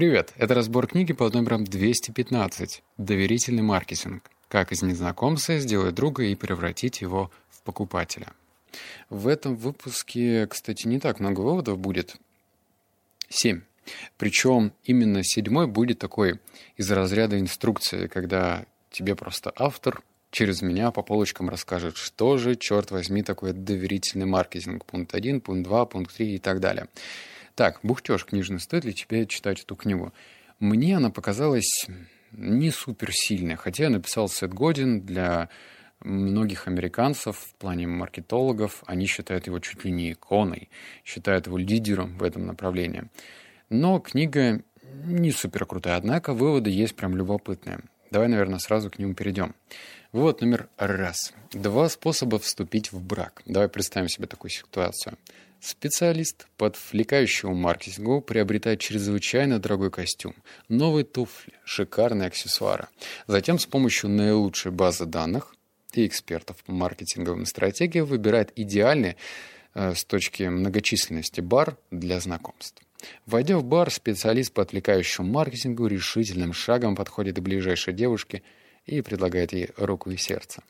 Привет, это разбор книги под номером 215 «Доверительный маркетинг. Как из незнакомца сделать друга и превратить его в покупателя». В этом выпуске, кстати, не так много выводов будет. Семь. Причем именно седьмой будет такой из разряда инструкции, когда тебе просто автор через меня по полочкам расскажет, что же, черт возьми, такое доверительный маркетинг. Пункт 1, пункт 2, пункт 3 и так далее. Так, бухтеж книжный, стоит ли тебе читать эту книгу? Мне она показалась не супер сильной, хотя я написал Сет Годин для многих американцев в плане маркетологов. Они считают его чуть ли не иконой, считают его лидером в этом направлении. Но книга не супер крутая, однако выводы есть прям любопытные. Давай, наверное, сразу к нему перейдем. Вывод номер раз. Два способа вступить в брак. Давай представим себе такую ситуацию. Специалист по отвлекающему маркетингу приобретает чрезвычайно дорогой костюм, новые туфли, шикарные аксессуары. Затем с помощью наилучшей базы данных и экспертов по маркетинговым стратегиям выбирает идеальный э, с точки многочисленности бар для знакомств. Войдя в бар, специалист по отвлекающему маркетингу решительным шагом подходит к ближайшей девушке и предлагает ей руку и сердце.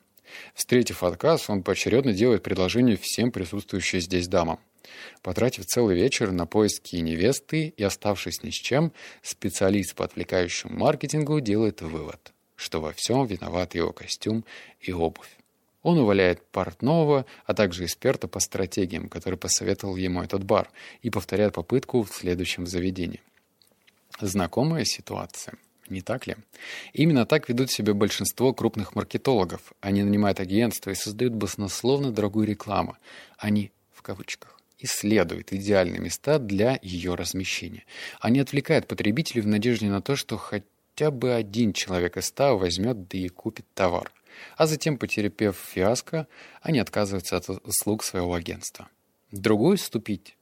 Встретив отказ, он поочередно делает предложение всем присутствующим здесь дамам. Потратив целый вечер на поиски невесты и оставшись ни с чем, специалист по отвлекающему маркетингу делает вывод, что во всем виноват его костюм и обувь. Он увольняет портного, а также эксперта по стратегиям, который посоветовал ему этот бар, и повторяет попытку в следующем заведении. Знакомая ситуация, не так ли? Именно так ведут себя большинство крупных маркетологов. Они нанимают агентства и создают баснословно дорогую рекламу. Они, в кавычках, исследуют идеальные места для ее размещения. Они отвлекают потребителей в надежде на то, что хотя бы один человек из ста возьмет да и купит товар а затем, потерпев фиаско, они отказываются от услуг своего агентства. Другой вступить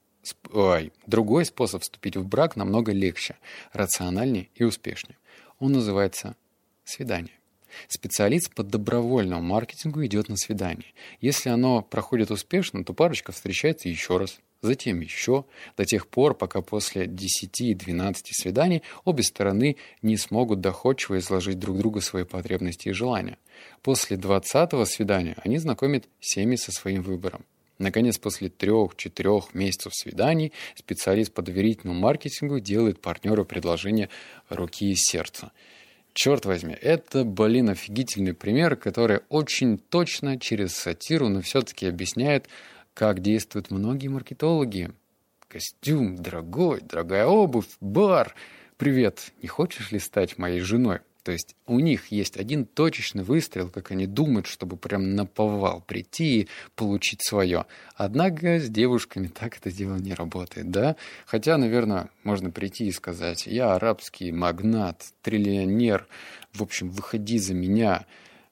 Ой, другой способ вступить в брак намного легче, рациональнее и успешнее. Он называется свидание. Специалист по добровольному маркетингу идет на свидание. Если оно проходит успешно, то парочка встречается еще раз – затем еще, до тех пор, пока после 10-12 свиданий обе стороны не смогут доходчиво изложить друг другу свои потребности и желания. После 20-го свидания они знакомят семьи со своим выбором. Наконец, после трех-четырех месяцев свиданий специалист по доверительному маркетингу делает партнеру предложение руки и сердца. Черт возьми, это, блин, офигительный пример, который очень точно через сатиру, но все-таки объясняет, как действуют многие маркетологи. Костюм дорогой, дорогая обувь, бар. Привет, не хочешь ли стать моей женой? То есть у них есть один точечный выстрел, как они думают, чтобы прям на повал прийти и получить свое. Однако с девушками так это дело не работает, да? Хотя, наверное, можно прийти и сказать, я арабский магнат, триллионер, в общем, выходи за меня.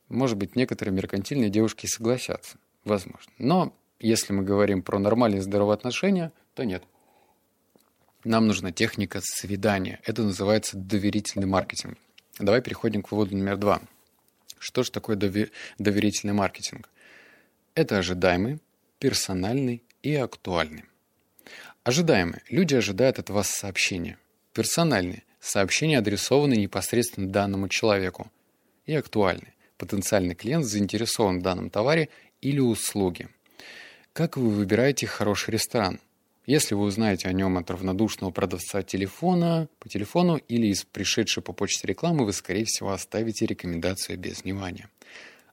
Может быть, некоторые меркантильные девушки согласятся, возможно. Но если мы говорим про нормальные здоровые отношения, то нет. Нам нужна техника свидания. Это называется доверительный маркетинг. Давай переходим к выводу номер два. Что же такое доверительный маркетинг? Это ожидаемый, персональный и актуальный. Ожидаемый. Люди ожидают от вас сообщения. Персональный. Сообщения адресованы непосредственно данному человеку. И актуальный. Потенциальный клиент заинтересован в данном товаре или услуге. Как вы выбираете хороший ресторан? Если вы узнаете о нем от равнодушного продавца телефона, по телефону или из пришедшей по почте рекламы, вы, скорее всего, оставите рекомендацию без внимания.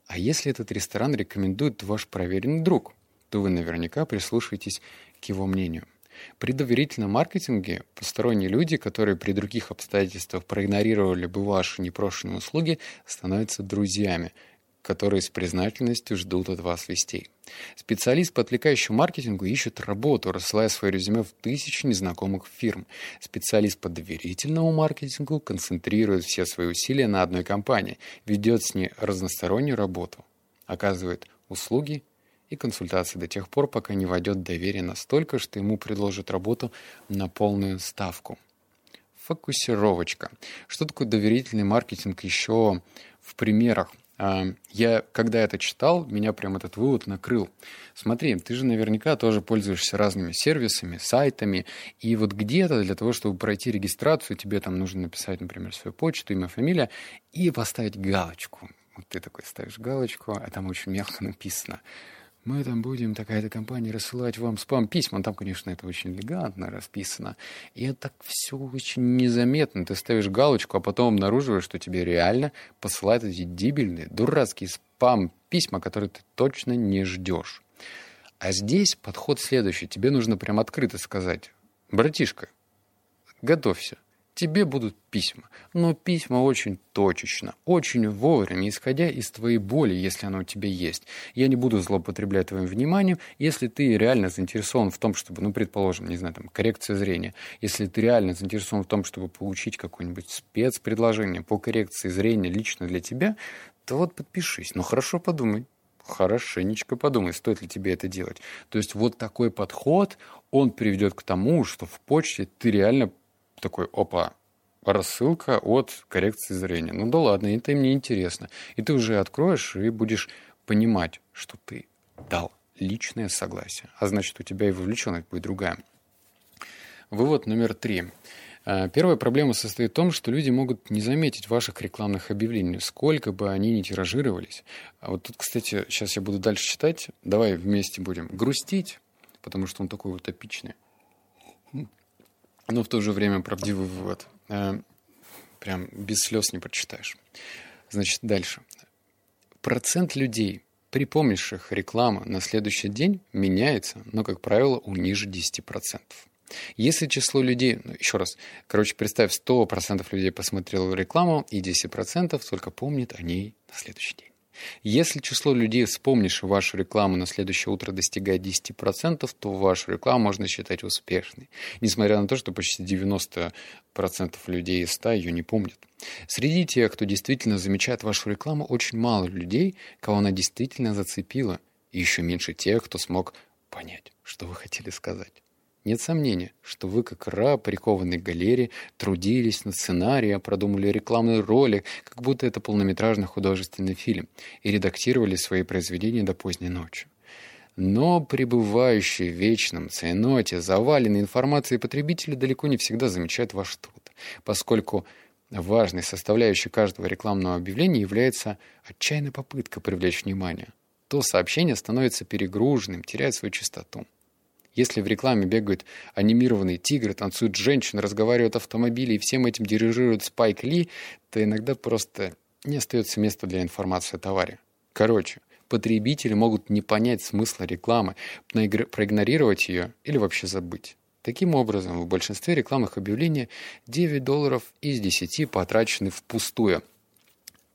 А если этот ресторан рекомендует ваш проверенный друг, то вы наверняка прислушаетесь к его мнению. При доверительном маркетинге посторонние люди, которые при других обстоятельствах проигнорировали бы ваши непрошенные услуги, становятся друзьями которые с признательностью ждут от вас вестей. Специалист по отвлекающему маркетингу ищет работу, рассылая свое резюме в тысячи незнакомых фирм. Специалист по доверительному маркетингу концентрирует все свои усилия на одной компании, ведет с ней разностороннюю работу, оказывает услуги и консультации до тех пор, пока не войдет доверие настолько, что ему предложат работу на полную ставку. Фокусировочка. Что такое доверительный маркетинг еще в примерах? Я, когда это читал, меня прям этот вывод накрыл. Смотри, ты же наверняка тоже пользуешься разными сервисами, сайтами, и вот где-то для того, чтобы пройти регистрацию, тебе там нужно написать, например, свою почту, имя, фамилия, и поставить галочку. Вот ты такой ставишь галочку, а там очень мелко написано – мы там будем, такая-то компания, рассылать вам спам-письма. Там, конечно, это очень элегантно расписано. И это так все очень незаметно. Ты ставишь галочку, а потом обнаруживаешь, что тебе реально посылают эти дебильные, дурацкие спам-письма, которые ты точно не ждешь. А здесь подход следующий. Тебе нужно прям открыто сказать, братишка, готовься тебе будут письма. Но письма очень точечно, очень вовремя, исходя из твоей боли, если она у тебя есть. Я не буду злоупотреблять твоим вниманием, если ты реально заинтересован в том, чтобы, ну, предположим, не знаю, там, коррекция зрения, если ты реально заинтересован в том, чтобы получить какое-нибудь спецпредложение по коррекции зрения лично для тебя, то вот подпишись. Но хорошо подумай, хорошенечко подумай, стоит ли тебе это делать. То есть вот такой подход, он приведет к тому, что в почте ты реально такой, опа, рассылка от коррекции зрения. Ну да ладно, это мне интересно. И ты уже откроешь и будешь понимать, что ты дал личное согласие. А значит, у тебя и вовлеченность будет другая. Вывод номер три. А, первая проблема состоит в том, что люди могут не заметить ваших рекламных объявлений, сколько бы они ни тиражировались. А вот тут, кстати, сейчас я буду дальше читать. Давай вместе будем грустить, потому что он такой утопичный но в то же время правдивый вывод. Э, прям без слез не прочитаешь. Значит, дальше. Процент людей, припомнивших рекламу на следующий день, меняется, но, как правило, у ниже 10%. Если число людей, ну, еще раз, короче, представь, 100% людей посмотрело рекламу, и 10% только помнит о ней на следующий день. Если число людей, вспомнивших вашу рекламу на следующее утро, достигает 10%, то вашу рекламу можно считать успешной, несмотря на то, что почти 90% людей из 100 ее не помнят. Среди тех, кто действительно замечает вашу рекламу, очень мало людей, кого она действительно зацепила, и еще меньше тех, кто смог понять, что вы хотели сказать. Нет сомнения, что вы, как раб, прикованный к галере, трудились над сценарием, продумали рекламный ролик, как будто это полнометражный художественный фильм, и редактировали свои произведения до поздней ночи. Но пребывающие в вечном ценоте, заваленные информацией потребители далеко не всегда замечают ваш труд, поскольку важной составляющей каждого рекламного объявления является отчаянная попытка привлечь внимание. То сообщение становится перегруженным, теряет свою чистоту. Если в рекламе бегают анимированные тигры, танцуют женщины, разговаривают автомобили и всем этим дирижирует Спайк Ли, то иногда просто не остается места для информации о товаре. Короче, потребители могут не понять смысла рекламы, проигнорировать ее или вообще забыть. Таким образом, в большинстве рекламных объявлений 9 долларов из 10 потрачены впустую –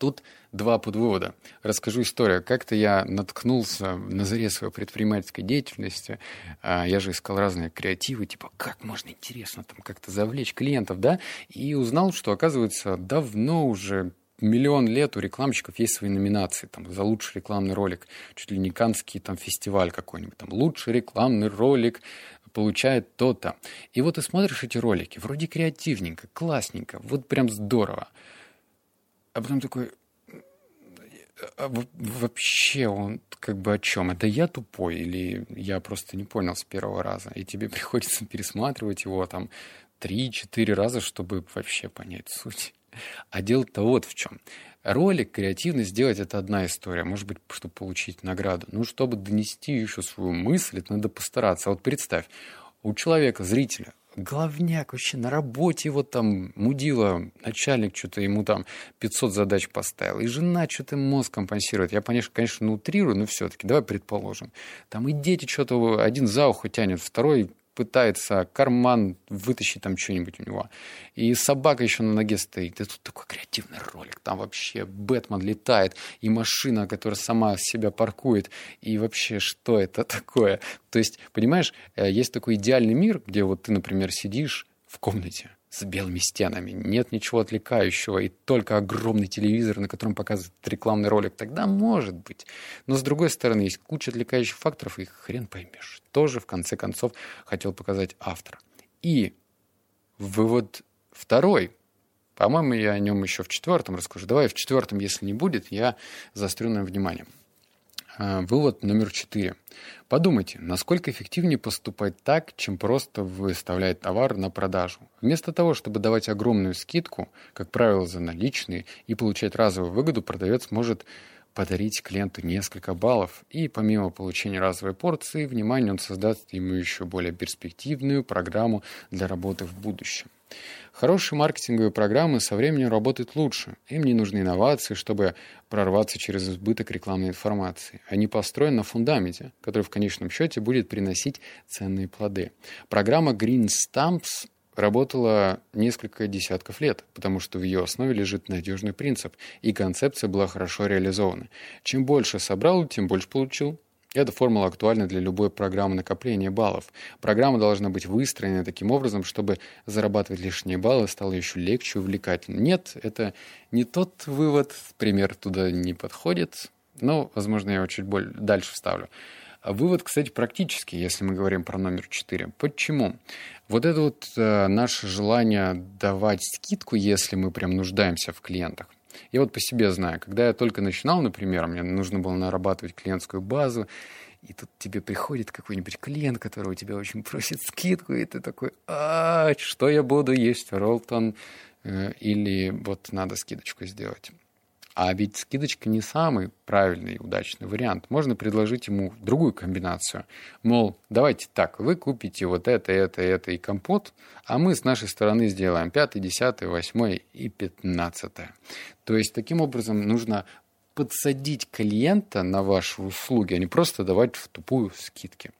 Тут два подвода. Расскажу историю. Как-то я наткнулся на заре своей предпринимательской деятельности. А, я же искал разные креативы, типа, как можно интересно там как-то завлечь клиентов, да? И узнал, что, оказывается, давно уже миллион лет у рекламщиков есть свои номинации там, за лучший рекламный ролик, чуть ли не канский там, фестиваль какой-нибудь, там, лучший рекламный ролик получает то-то. И вот ты смотришь эти ролики, вроде креативненько, классненько, вот прям здорово. А потом такой, а вообще он как бы о чем? Это я тупой или я просто не понял с первого раза? И тебе приходится пересматривать его там три-четыре раза, чтобы вообще понять суть. А дело-то вот в чем. Ролик креативно сделать это одна история, может быть, чтобы получить награду. Ну, чтобы донести еще свою мысль, это надо постараться. Вот представь, у человека, зрителя, главняк вообще на работе вот там мудила, начальник что-то ему там 500 задач поставил, и жена что-то мозг компенсирует. Я, конечно, конечно, утрирую, но все-таки давай предположим. Там и дети что-то один за ухо тянет, второй пытается карман вытащить там что-нибудь у него. И собака еще на ноге стоит. И тут такой креативный ролик. Там вообще Бэтмен летает, и машина, которая сама себя паркует. И вообще, что это такое? То есть, понимаешь, э, есть такой идеальный мир, где вот ты, например, сидишь в комнате, с белыми стенами, нет ничего отвлекающего, и только огромный телевизор, на котором показывают рекламный ролик, тогда может быть. Но с другой стороны, есть куча отвлекающих факторов, и хрен поймешь. Тоже, в конце концов, хотел показать автор. И вывод второй. По-моему, я о нем еще в четвертом расскажу. Давай в четвертом, если не будет, я заострю на внимание. А, вывод номер четыре. Подумайте, насколько эффективнее поступать так, чем просто выставлять товар на продажу. Вместо того, чтобы давать огромную скидку, как правило, за наличные, и получать разовую выгоду, продавец может подарить клиенту несколько баллов, и помимо получения разовой порции, внимания он создаст ему еще более перспективную программу для работы в будущем. Хорошие маркетинговые программы со временем работают лучше. Им не нужны инновации, чтобы прорваться через избыток рекламной информации. Они построены на фундаменте, который в конечном счете будет приносить ценные плоды. Программа Green Stamps работала несколько десятков лет, потому что в ее основе лежит надежный принцип, и концепция была хорошо реализована. Чем больше собрал, тем больше получил. Эта формула актуальна для любой программы накопления баллов. Программа должна быть выстроена таким образом, чтобы зарабатывать лишние баллы стало еще легче и увлекательнее. Нет, это не тот вывод, пример туда не подходит, но, возможно, я его чуть более дальше вставлю. Вывод, кстати, практический, если мы говорим про номер 4. Почему? Вот это вот э, наше желание давать скидку, если мы прям нуждаемся в клиентах. Я вот по себе знаю, когда я только начинал, например, мне нужно было нарабатывать клиентскую базу, и тут тебе приходит какой-нибудь клиент, который у тебя очень просит скидку, и ты такой, а, что я буду есть, Ролтон, э, или вот надо скидочку сделать. А ведь скидочка не самый правильный и удачный вариант. Можно предложить ему другую комбинацию. Мол, давайте так, вы купите вот это, это, это и компот, а мы с нашей стороны сделаем пятый, десятый, восьмой и пятнадцатое. То есть таким образом нужно подсадить клиента на ваши услуги, а не просто давать в тупую скидки.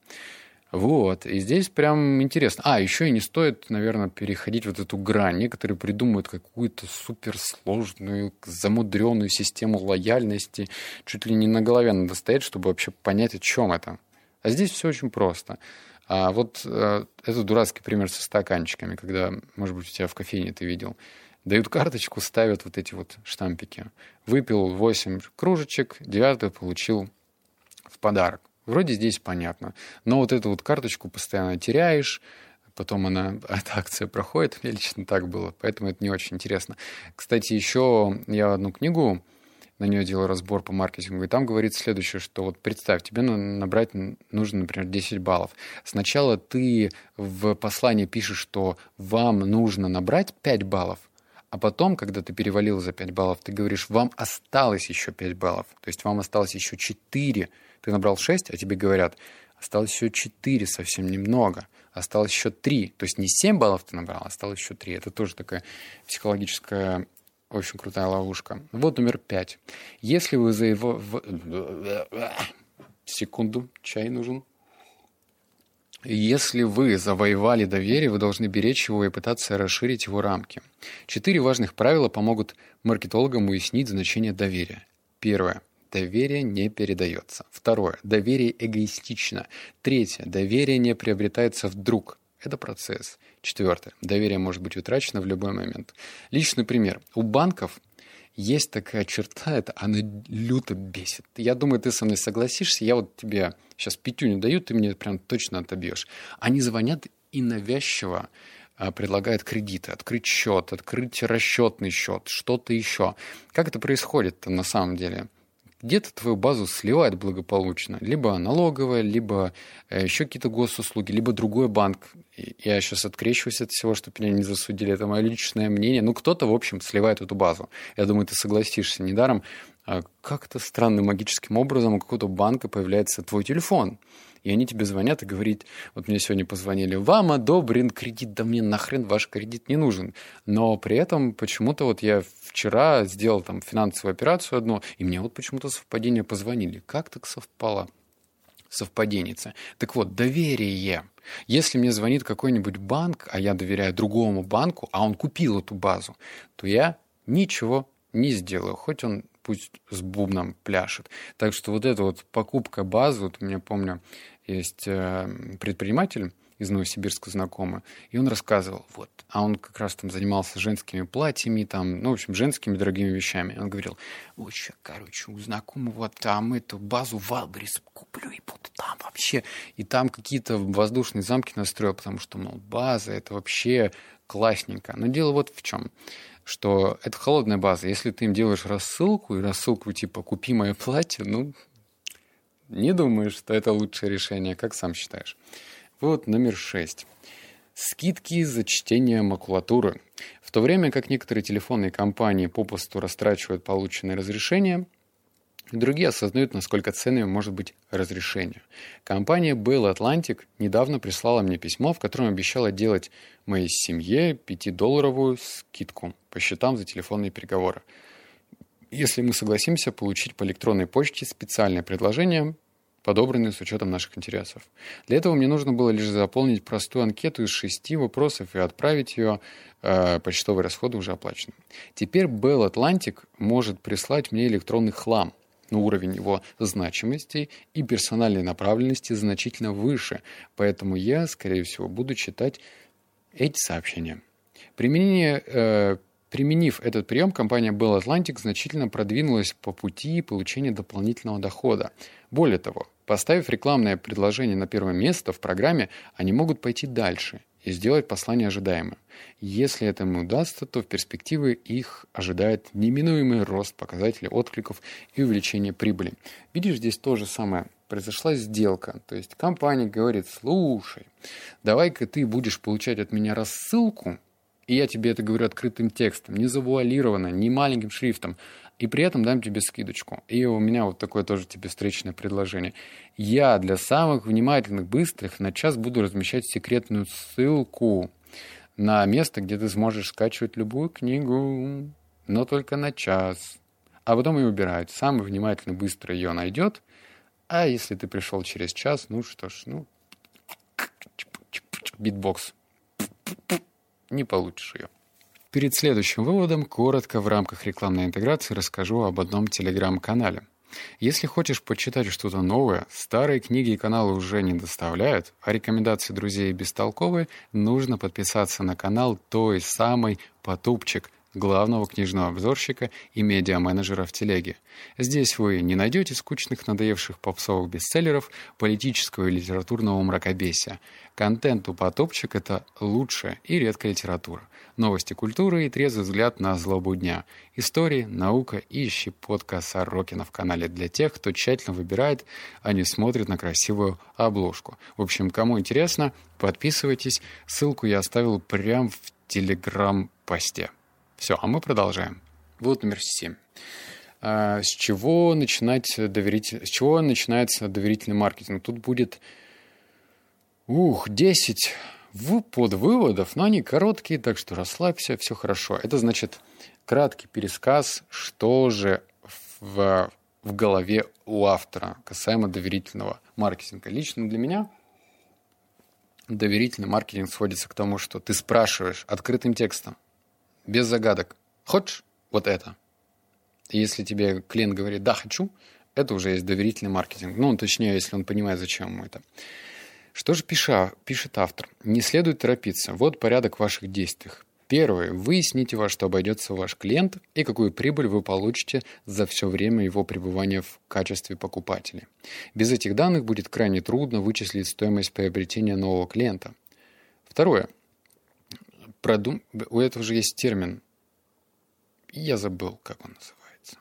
Вот, и здесь прям интересно. А, еще и не стоит, наверное, переходить вот эту грань. Некоторые придумывают какую-то суперсложную, замудренную систему лояльности. Чуть ли не на голове надо стоять, чтобы вообще понять, о чем это. А здесь все очень просто. А вот э, это дурацкий пример со стаканчиками, когда, может быть, у тебя в кофейне ты видел. Дают карточку, ставят вот эти вот штампики. Выпил 8 кружечек, девятую получил в подарок. Вроде здесь понятно. Но вот эту вот карточку постоянно теряешь, потом она, эта акция проходит. Мне лично так было, поэтому это не очень интересно. Кстати, еще я одну книгу, на нее делал разбор по маркетингу, и там говорится следующее, что вот представь, тебе набрать нужно, например, 10 баллов. Сначала ты в послании пишешь, что вам нужно набрать 5 баллов, а потом, когда ты перевалил за 5 баллов, ты говоришь, вам осталось еще 5 баллов. То есть вам осталось еще 4 ты набрал 6, а тебе говорят, осталось еще 4, совсем немного. Осталось еще 3. То есть не 7 баллов ты набрал, а осталось еще 3. Это тоже такая психологическая очень крутая ловушка. Вот номер 5. Если вы за его... Секунду, чай нужен. Если вы завоевали доверие, вы должны беречь его и пытаться расширить его рамки. Четыре важных правила помогут маркетологам уяснить значение доверия. Первое. Доверие не передается. Второе. Доверие эгоистично. Третье. Доверие не приобретается вдруг. Это процесс. Четвертое. Доверие может быть утрачено в любой момент. Личный пример. У банков есть такая черта, это она люто бесит. Я думаю, ты со мной согласишься. Я вот тебе сейчас пятюню даю, ты мне прям точно отобьешь. Они звонят и навязчиво а, предлагают кредиты, открыть счет, открыть расчетный счет, что-то еще. Как это происходит на самом деле? Где-то твою базу сливает благополучно. Либо налоговая, либо э, еще какие-то госуслуги, либо другой банк. Я сейчас открещиваюсь от всего, чтобы меня не засудили. Это мое личное мнение. Ну, кто-то, в общем, сливает эту базу. Я думаю, ты согласишься. Недаром а как-то странным магическим образом у какого-то банка появляется твой телефон – и они тебе звонят и говорят, вот мне сегодня позвонили, вам одобрен кредит, да мне нахрен ваш кредит не нужен. Но при этом почему-то вот я вчера сделал там финансовую операцию одну, и мне вот почему-то совпадение позвонили. Как так совпало? совпаденица. Так вот, доверие. Если мне звонит какой-нибудь банк, а я доверяю другому банку, а он купил эту базу, то я ничего не сделаю, хоть он пусть с бубном пляшет. Так что вот эта вот покупка базы, вот у меня, помню, есть э, предприниматель из Новосибирска знакомый, и он рассказывал, вот, а он как раз там занимался женскими платьями, там, ну, в общем, женскими дорогими вещами. Он говорил, вот сейчас, короче, у знакомого там эту базу в Алберис куплю и буду там вообще. И там какие-то воздушные замки настроил, потому что, мол, база, это вообще классненько. Но дело вот в чем что это холодная база. Если ты им делаешь рассылку, и рассылку типа «купи мое платье», ну, не думаю, что это лучшее решение. Как сам считаешь? Вот номер шесть. Скидки за чтение макулатуры. В то время как некоторые телефонные компании попусту растрачивают полученные разрешения, другие осознают, насколько ценным может быть разрешение. Компания Bell Atlantic недавно прислала мне письмо, в котором обещала делать моей семье 5-долларовую скидку по счетам за телефонные переговоры. Если мы согласимся получить по электронной почте специальное предложение, подобранные с учетом наших интересов. Для этого мне нужно было лишь заполнить простую анкету из шести вопросов и отправить ее, э, почтовые расходы уже оплачены. Теперь Bell Atlantic может прислать мне электронный хлам, но уровень его значимости и персональной направленности значительно выше, поэтому я, скорее всего, буду читать эти сообщения. Применение э, Применив этот прием, компания Bell Atlantic значительно продвинулась по пути получения дополнительного дохода. Более того, поставив рекламное предложение на первое место в программе, они могут пойти дальше и сделать послание ожидаемым. Если это им удастся, то в перспективе их ожидает неминуемый рост показателей откликов и увеличение прибыли. Видишь, здесь то же самое. Произошла сделка. То есть компания говорит, слушай, давай-ка ты будешь получать от меня рассылку, и я тебе это говорю открытым текстом, не завуалированно, не маленьким шрифтом, и при этом дам тебе скидочку. И у меня вот такое тоже тебе встречное предложение. Я для самых внимательных, быстрых на час буду размещать секретную ссылку на место, где ты сможешь скачивать любую книгу, но только на час. А потом ее убирают. Самый внимательный быстро ее найдет. А если ты пришел через час, ну что ж, ну, битбокс не получишь ее. Перед следующим выводом коротко в рамках рекламной интеграции расскажу об одном телеграм-канале. Если хочешь почитать что-то новое, старые книги и каналы уже не доставляют, а рекомендации друзей бестолковые, нужно подписаться на канал той самой «Потупчик», главного книжного обзорщика и медиа-менеджера в телеге. Здесь вы не найдете скучных надоевших попсовых бестселлеров, политического и литературного мракобесия. Контент у потопчик — это лучшая и редкая литература. Новости культуры и трезвый взгляд на злобу дня. Истории, наука и щепотка Сорокина в канале для тех, кто тщательно выбирает, а не смотрит на красивую обложку. В общем, кому интересно, подписывайтесь. Ссылку я оставил прямо в телеграм-посте. Все, а мы продолжаем. Вывод номер семь. А, с чего начинать доверитель... С чего начинается доверительный маркетинг? Тут будет, ух, 10 в подвыводов, но они короткие, так что расслабься, все хорошо. Это значит краткий пересказ, что же в, в голове у автора касаемо доверительного маркетинга. Лично для меня доверительный маркетинг сводится к тому, что ты спрашиваешь открытым текстом, без загадок. Хочешь вот это? И если тебе клиент говорит «да, хочу», это уже есть доверительный маркетинг. Ну, точнее, если он понимает, зачем ему это. Что же пиша, пишет автор? Не следует торопиться. Вот порядок ваших действий. Первое. Выясните, во что обойдется ваш клиент и какую прибыль вы получите за все время его пребывания в качестве покупателя. Без этих данных будет крайне трудно вычислить стоимость приобретения нового клиента. Второе продум... У этого же есть термин. Я забыл, как он называется.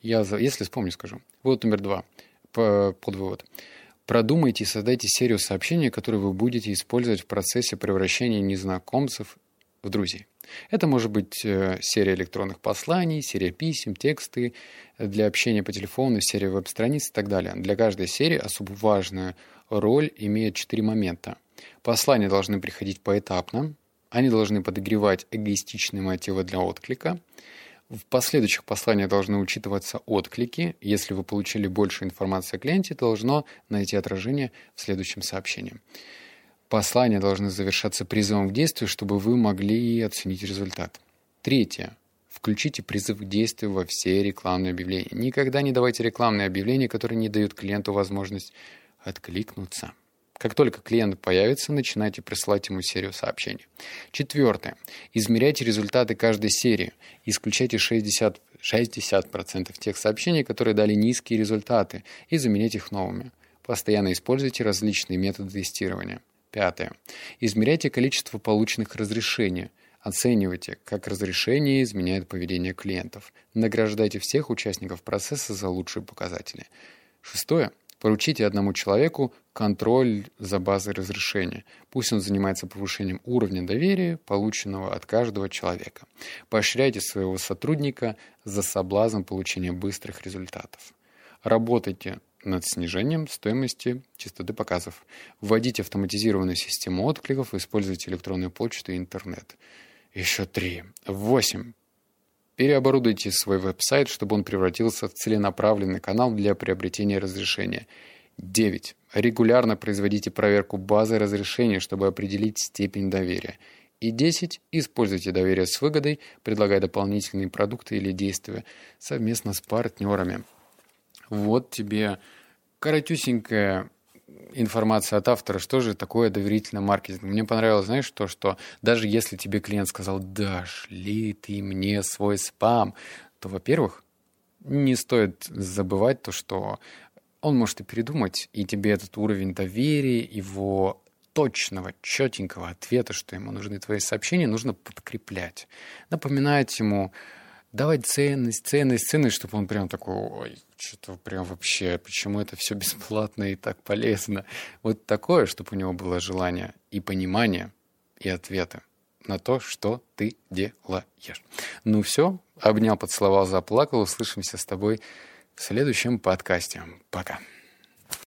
Я за... Если вспомню, скажу. Вот номер два. Под вывод. Продумайте и создайте серию сообщений, которые вы будете использовать в процессе превращения незнакомцев в друзей. Это может быть э, серия электронных посланий, серия писем, тексты для общения по телефону, серия веб-страниц и так далее. Для каждой серии особо важную роль имеют четыре момента. Послания должны приходить поэтапно, они должны подогревать эгоистичные мотивы для отклика. В последующих посланиях должны учитываться отклики. Если вы получили больше информации о клиенте, должно найти отражение в следующем сообщении. Послания должны завершаться призывом к действию, чтобы вы могли оценить результат. Третье. Включите призыв к действию во все рекламные объявления. Никогда не давайте рекламные объявления, которые не дают клиенту возможность откликнуться. Как только клиент появится, начинайте присылать ему серию сообщений. Четвертое. Измеряйте результаты каждой серии. Исключайте 60, 60% тех сообщений, которые дали низкие результаты, и заменяйте их новыми. Постоянно используйте различные методы тестирования. Пятое. Измеряйте количество полученных разрешений. Оценивайте, как разрешение изменяет поведение клиентов. Награждайте всех участников процесса за лучшие показатели. Шестое. Поручите одному человеку контроль за базой разрешения. Пусть он занимается повышением уровня доверия, полученного от каждого человека. Поощряйте своего сотрудника за соблазн получения быстрых результатов. Работайте над снижением стоимости частоты показов. Вводите автоматизированную систему откликов, используйте электронную почту и интернет. Еще три. Восемь. Переоборудуйте свой веб-сайт, чтобы он превратился в целенаправленный канал для приобретения разрешения. 9. Регулярно производите проверку базы разрешения, чтобы определить степень доверия. И 10. Используйте доверие с выгодой, предлагая дополнительные продукты или действия совместно с партнерами. Вот тебе коротюсенькая информация от автора, что же такое доверительный маркетинг. Мне понравилось, знаешь, то, что даже если тебе клиент сказал, дашь ли ты мне свой спам, то, во-первых, не стоит забывать то, что он может и передумать, и тебе этот уровень доверия, его точного, четенького ответа, что ему нужны твои сообщения, нужно подкреплять. Напоминать ему, давать ценность, ценность, ценность, чтобы он прям такой, ой, что-то прям вообще, почему это все бесплатно и так полезно. Вот такое, чтобы у него было желание и понимание, и ответы на то, что ты делаешь. Ну все, обнял, поцеловал, заплакал. Услышимся с тобой в следующем подкасте. Пока.